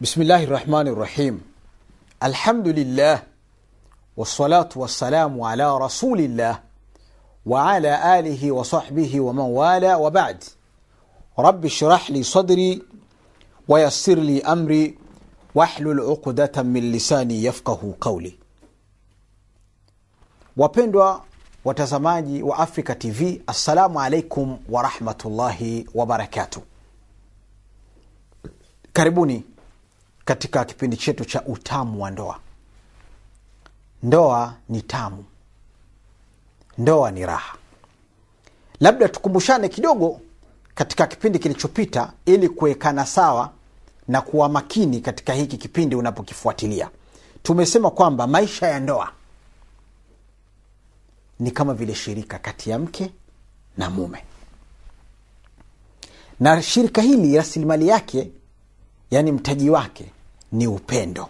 بسم الله الرحمن الرحيم الحمد لله والصلاة والسلام على رسول الله وعلى آله وصحبه ومن والاه وبعد رب اشرح لي صدري ويسر لي أمري واحلل عقدة من لساني يفقه قولي wapendwa watazamaji wa africa tv assalamu alaikum warahmatullahi wabarakatu karibuni. Katika kipindi chetu cha utamu wa ndoa. Ndoa ni tamu. Ndoa ni raha. Labda tukumbushane kidogo katika kipindi kilichopita ili kuwekana sawa na kuwa makini katika hiki kipindi unapokifuatilia. Tumesema kwamba maisha ya ndoa ni kama vile shirika kati ya mke na mume. Na shirika hili rasilimali yake yaani mtaji wake ni upendo.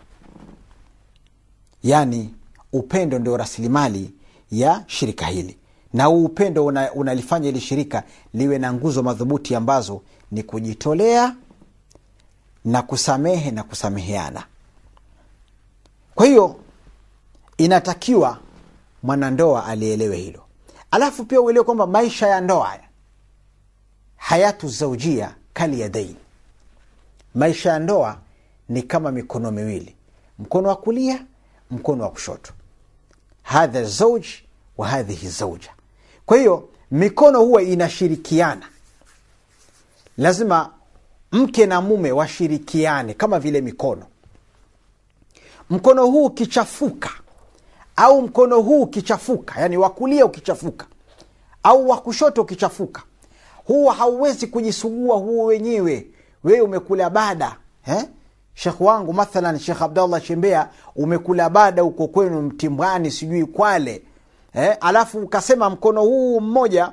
Yaani upendo ndio rasilimali ya shirika hili. Na huu upendo una, unalifanya hili shirika liwe na nguzo madhubuti ambazo ni kujitolea na kusamehe na kusameheana. Kwa hiyo inatakiwa mwanandoa alielewe hilo. Alafu pia uelewe kwamba maisha ya ndoa hayatu zaujia kali ya daini maisha ya ndoa ni kama mikono miwili. Mkono wa kulia mkono wa kushoto. Hadha zauj wa hadhihi zauja kwa hiyo mikono huwa inashirikiana. Lazima mke na mume washirikiane kama vile mikono. Mkono huu ukichafuka au mkono huu ukichafuka yani wakulia ukichafuka au wa kushoto ukichafuka huwa hauwezi kujisugua huo wenyewe wewe umekula bada eh? shekh wangu mathalan shekh abdallah chembea umekula bada huko kwenu mtimbwani sijui kwale eh? alafu ukasema mkono huu mmoja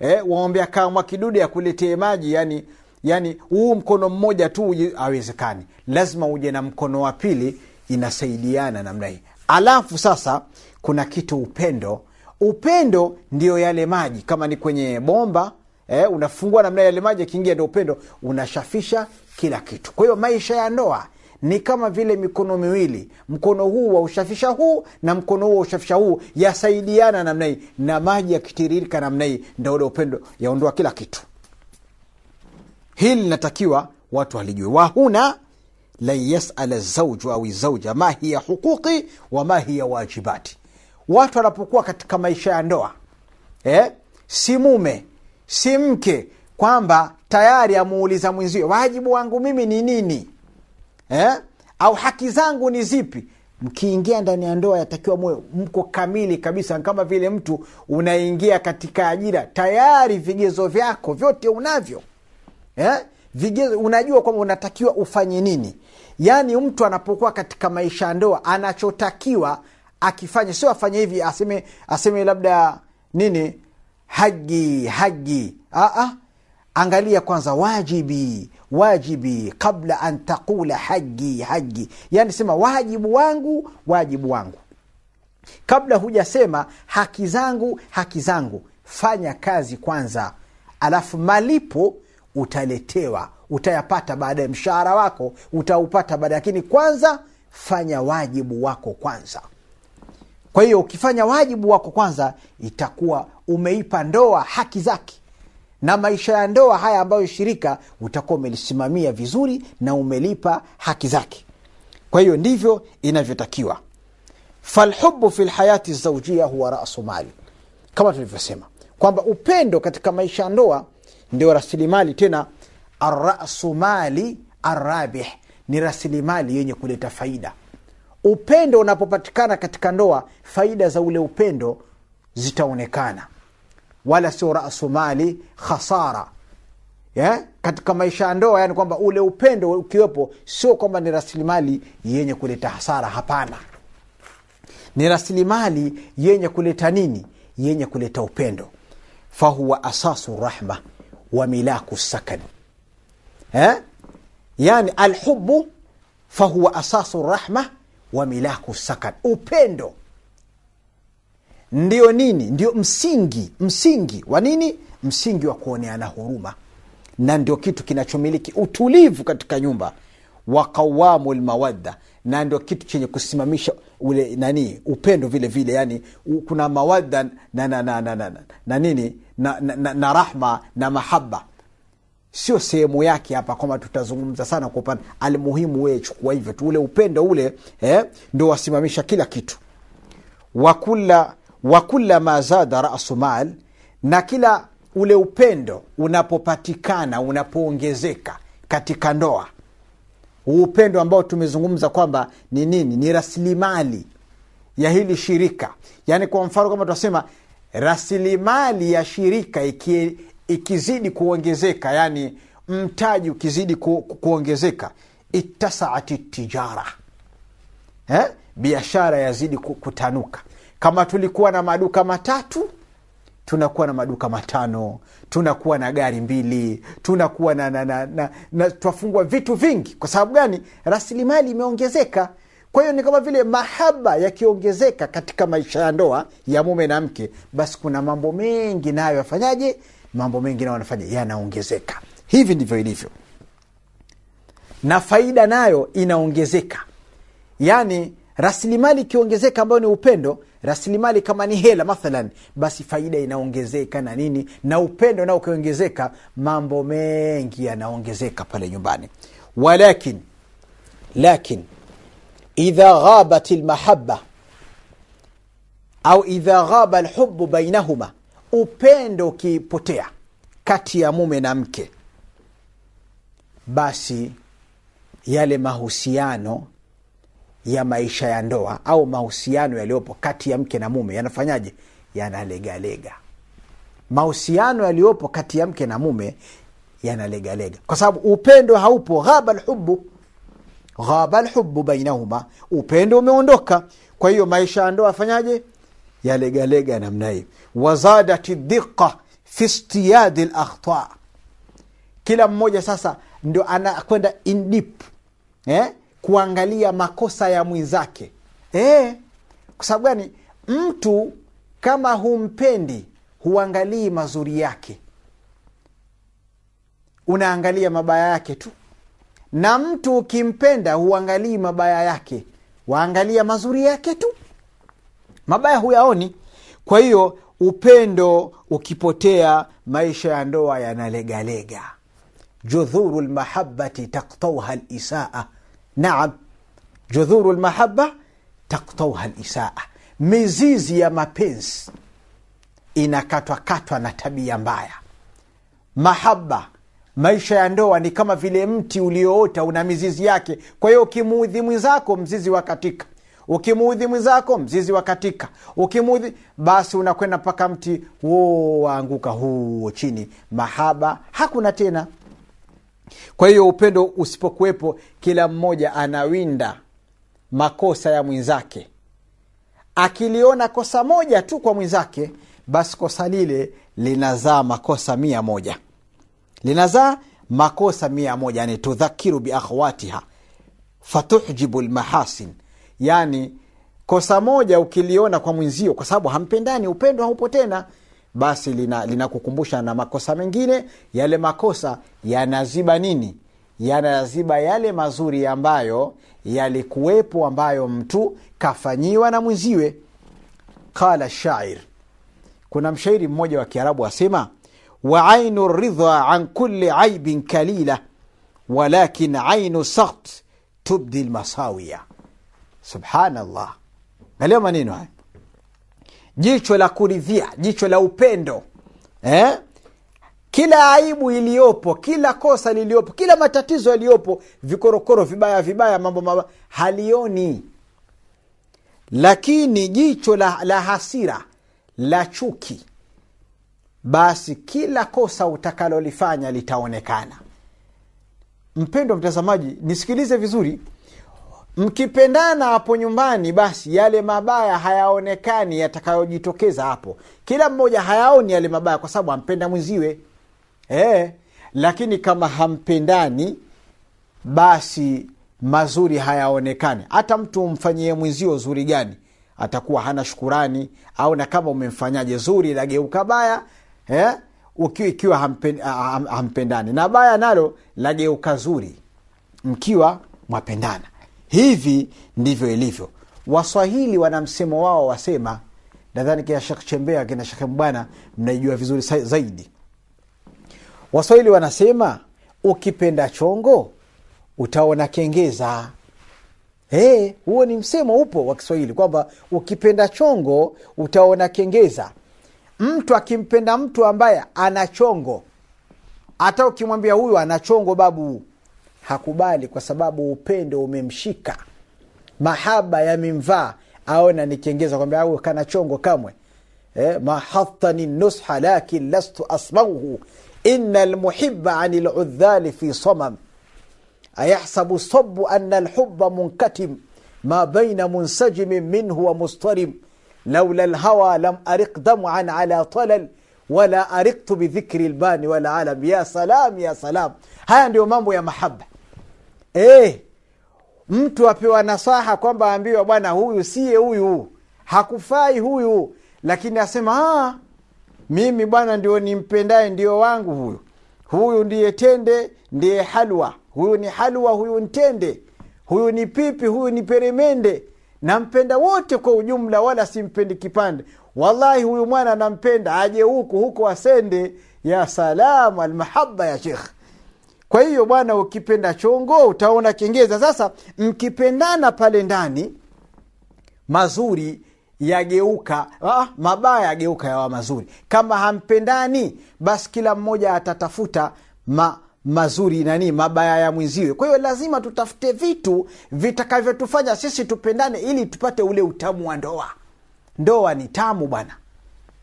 eh? waombea kamwa kidude akuletee maji yani yani huu mkono mmoja tu awezekani lazima uje na mkono wa pili inasaidiana namna hii alafu sasa kuna kitu upendo upendo ndio yale maji kama ni kwenye bomba eh, unafungua namna yale maji akiingia ndio upendo unashafisha kila kitu. Kwa hiyo maisha ya ndoa ni kama vile mikono miwili. Mkono huu wa ushafisha huu na mkono huu wa ushafisha huu. Yasaidiana namna hii. Na maji yakitiririka namna hii ndo ule upendo. Yaondoa kila kitu. Hili linatakiwa watu walijue. Wahuna lan yasala zauju au zauja ma hiya huquqi wa ma hiya wajibati. Watu wanapokuwa katika maisha ya ndoa eh? si mume si mke kwamba tayari amuuliza mwenzio wajibu wangu mimi ni nini eh? au haki zangu ni zipi mkiingia ndani ya ndoa yatakiwa mwe mko kamili kabisa kama vile mtu unaingia katika ajira tayari vigezo vyako vyote unavyo eh? vigezo unajua kwamba unatakiwa ufanye nini yaani mtu anapokuwa katika maisha ya ndoa anachotakiwa akifanya sio afanye hivi aseme aseme labda nini haji haji. Aa, angalia kwanza wajibi wajibi. Kabla an taqula haji haji. Yani sema wajibu wangu wajibu wangu. Kabla hujasema haki zangu haki zangu. Fanya kazi kwanza. Alafu malipo utaletewa. Utayapata baada ya mshahara wako utaupata baada. Lakini kwanza fanya wajibu wako kwanza kwa hiyo ukifanya wajibu wako kwanza itakuwa umeipa ndoa haki zake. Na maisha ya ndoa haya ambayo shirika utakuwa umelisimamia vizuri na umelipa haki zake. Kwa hiyo ndivyo inavyotakiwa. Falhubu fi lhayati zaujia huwa rasu mali. Kama tulivyosema kwamba upendo katika maisha ya ndoa ndio rasilimali tena arasu mali arabih ni rasilimali yenye kuleta faida upendo unapopatikana katika ndoa faida za ule upendo zitaonekana. Wala sio rasu mali khasara. Yeah? katika maisha ya ndoa yani kwamba ule upendo ukiwepo sio kwamba ni rasilimali yenye kuleta hasara hapana. Ni rasilimali yenye kuleta nini? Yenye kuleta upendo. Fahuwa asasu rahma wa milaku sakan. Eh? yani alhubu fahuwa asasu rahma wa milaku sakan upendo. Ndio nini? Ndio msingi. Msingi wa nini? Msingi wa kuoneana huruma. Na ndio kitu kinachomiliki utulivu katika nyumba. Wa qawamu lmawadda na ndio kitu chenye kusimamisha ule nani upendo vile vile. Yani kuna mawadda na, na, na, na, na, na, na nini? Na, na, na, na rahma na mahaba sio sehemu yake hapa kwamba tutazungumza sana kwa upande almuhimu wee chukua hivyo tu. Ule upendo ule eh, ndo wasimamisha kila kitu. Wakula wakula ma zada rasu mal na kila ule upendo unapopatikana unapoongezeka katika ndoa. Huu upendo ambao tumezungumza kwamba ni nini? Ni rasilimali ya hili shirika. Yaani kwa mfano kama tunasema rasilimali ya shirika iki, ikizidi kuongezeka yani mtaji ukizidi ku, ku, kuongezeka ittasaati tijara eh? biashara yazidi kutanuka. Kama tulikuwa na maduka matatu tunakuwa na maduka matano tunakuwa na gari mbili tunakuwa na, na, na, na, na twafungwa vitu vingi. Kwa sababu gani? Rasilimali imeongezeka. Kwa hiyo ni kama vile mahaba yakiongezeka katika maisha ya ndoa ya mume na mke basi kuna mambo mengi nayo yafanyaje mambo mengi nayo yanafanya yanaongezeka. Hivi ndivyo ilivyo. Na faida nayo inaongezeka. Yaani rasilimali ikiongezeka ambayo ni upendo rasilimali kama ni hela mathalan basi faida inaongezeka na nini? Na upendo nao ukiongezeka mambo mengi yanaongezeka pale nyumbani. Walakin lakin idha ghabat lmahaba au idha ghaba lhubu bainahuma upendo ukipotea kati ya mume na mke basi yale mahusiano ya maisha ya ndoa au mahusiano yaliyopo kati ya mke na mume yanafanyaje? Yanalegalega. Mahusiano yaliyopo kati ya mke na mume yanalegalega. Kwa sababu upendo haupo. Ghaba lhubu ghaba lhubu bainahuma. Upendo umeondoka. Kwa hiyo maisha ya ndoa afanyaje yalegalega namna hii. Wazadat dhiqa fi stiyadi lakhta kila mmoja sasa ndo anakwenda in eh? kuangalia makosa ya mwenzake. Eh? kwa sababu gani? Mtu kama humpendi huangalii mazuri yake. Unaangalia mabaya yake tu. Na mtu ukimpenda huangalii mabaya yake. Waangalia mazuri yake tu mabaya huyaoni. Kwa hiyo upendo ukipotea maisha ya ndoa yanalegalega. Judhuru lmahabati taktauha lisaa naam judhuru lmahaba taktauha lisaa mizizi ya mapenzi inakatwakatwa na tabia mbaya. Mahaba maisha ya ndoa ni kama vile mti ulioota una mizizi yake. Kwa hiyo ukimuudhi mwenzako mzizi wa katika ukimuudhi mwenzako mzizi wa katika. Ukimuudhi basi unakwenda mpaka mti huo waanguka huo chini. Mahaba hakuna tena. Kwa hiyo upendo usipokuwepo kila mmoja anawinda makosa ya mwenzake. Akiliona kosa moja tu kwa mwenzake basi kosa lile linazaa makosa mia moja. Linazaa makosa mia moja. Yani tudhakiru biakhwatiha fatuhjibu lmahasin yani kosa moja ukiliona kwa mwenzio kwa sababu hampendani upendo haupo tena basi linakukumbusha lina na makosa mengine. Yale makosa yanaziba nini? Yanaziba yale mazuri ambayo yalikuwepo ambayo mtu kafanyiwa na mwenziwe. Qala shair. Kuna mshairi mmoja wa kiarabu asema wa ainu ridha an kuli aibin kalila walakin ainu sakht tubdi lmasawiya subhanallah. Angalia maneno haya jicho la kuridhia jicho la upendo eh? kila aibu iliyopo kila kosa liliyopo kila matatizo yaliyopo vikorokoro vibaya vibaya mambo mabaya halioni. Lakini jicho la, la hasira la chuki basi kila kosa utakalolifanya litaonekana. Mpendo mtazamaji nisikilize vizuri mkipendana hapo nyumbani basi yale mabaya hayaonekani yatakayojitokeza hapo. Kila mmoja hayaoni yale mabaya kwa sababu ampenda mwenziwe. E, lakini kama hampendani basi mazuri hayaonekani. Hata mtu umfanyie mwenzio zuri gani? Atakuwa hana shukurani au na kama umemfanyaje zuri lageuka baya eh? ukiwa ikiwa hampen, hampendani. Na baya nalo lageuka zuri mkiwa mwapendana hivi ndivyo ilivyo. Waswahili wana msemo wao wasema nadhani kina shekh chembea kina shekhe mbwana mnaijua vizuri zaidi. Waswahili wanasema ukipenda chongo utaona kengeza. Eh, huo ni msemo upo wa kiswahili kwamba ukipenda chongo utaona kengeza. Mtu akimpenda mtu ambaye ana chongo hata ukimwambia huyu ana chongo babu hakubali kwa sababu upendo umemshika. Mahaba yamemvaa aona nikiengeza kwamba au kana chongo kamwe. Eh, mahatani nusha lakin lastu asmauhu. Ina lmuhiba ani ludhali fi samam. Ayahsabu sabu ana lhuba munkatim. Ma baina munsajimin minhu wa mustarim. Laula lhawa lam arik daman ala talal wala ariktu bidhikri lbani walalam. ya salam ya salam. Haya ndio mambo ya mahaba eh, mtu apewa nasaha kwamba aambiwa bwana huyu siye huyu. Hakufai huyu. Lakini asema "Ah, mimi bwana ndio nimpendaye ndio wangu huyu. Huyu ndiye tende ndiye halwa. Huyu ni halwa huyu ntende huyu ni pipi huyu ni peremende. Nampenda wote kwa ujumla wala simpendi kipande. Wallahi huyu mwana nampenda aje huku huku asende. Ya salamu almahaba ya shekh kwa hiyo bwana ukipenda chongo utaona kengeza sasa mkipendana pale ndani mazuri yageuka ah, mabaya yageuka yawa mazuri. Kama hampendani basi kila mmoja atatafuta ma, mazuri nani mabaya ya mwenziwe. Kwa hiyo lazima tutafute vitu vitakavyotufanya sisi tupendane ili tupate ule utamu wa ndoa. Ndoa ni tamu bwana.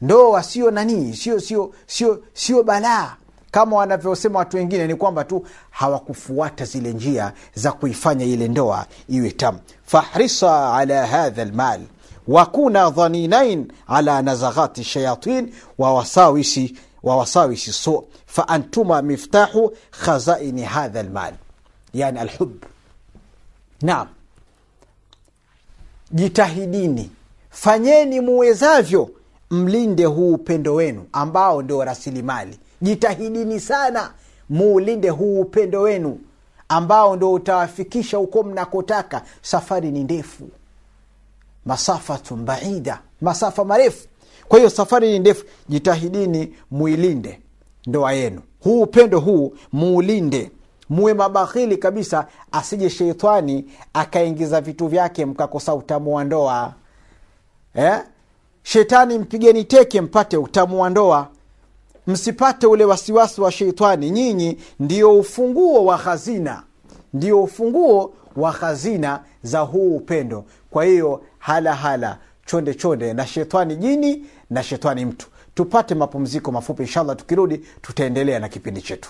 Ndoa sio nanii sio sio sio sio balaa kama wanavyosema watu wengine ni kwamba tu hawakufuata zile njia za kuifanya ile ndoa iwe tamu. Fahrisa ala hadha lmal wakuna dhaninain ala nazaghati shayatin wawasawisi wawasawisi wa wasawisi su faantuma miftahu khazaini hadha lmal yani alhub. Naam. Jitahidini fanyeni muwezavyo mlinde huu upendo wenu ambao ndio rasilimali. Jitahidini sana muulinde huu upendo wenu ambao ndo utawafikisha huko mnakotaka. Safari ni ndefu masafatun baida masafa marefu. Kwa hiyo safari ni ndefu. Jitahidini muilinde ndoa yenu. Huu upendo huu muulinde muwe mabakhili kabisa asije sheitani akaingiza vitu vyake mkakosa utamu wa ndoa. Eh? Shetani mpigeni teke mpate utamu wa ndoa. Msipate ule wasiwasi wa sheitani. Nyinyi ndio ufunguo wa hazina. Ndio ufunguo wa hazina za huu upendo. Kwa hiyo hala hala chonde chonde na shetani jini na shetani mtu. Tupate mapumziko mafupi inshallah tukirudi tutaendelea na kipindi chetu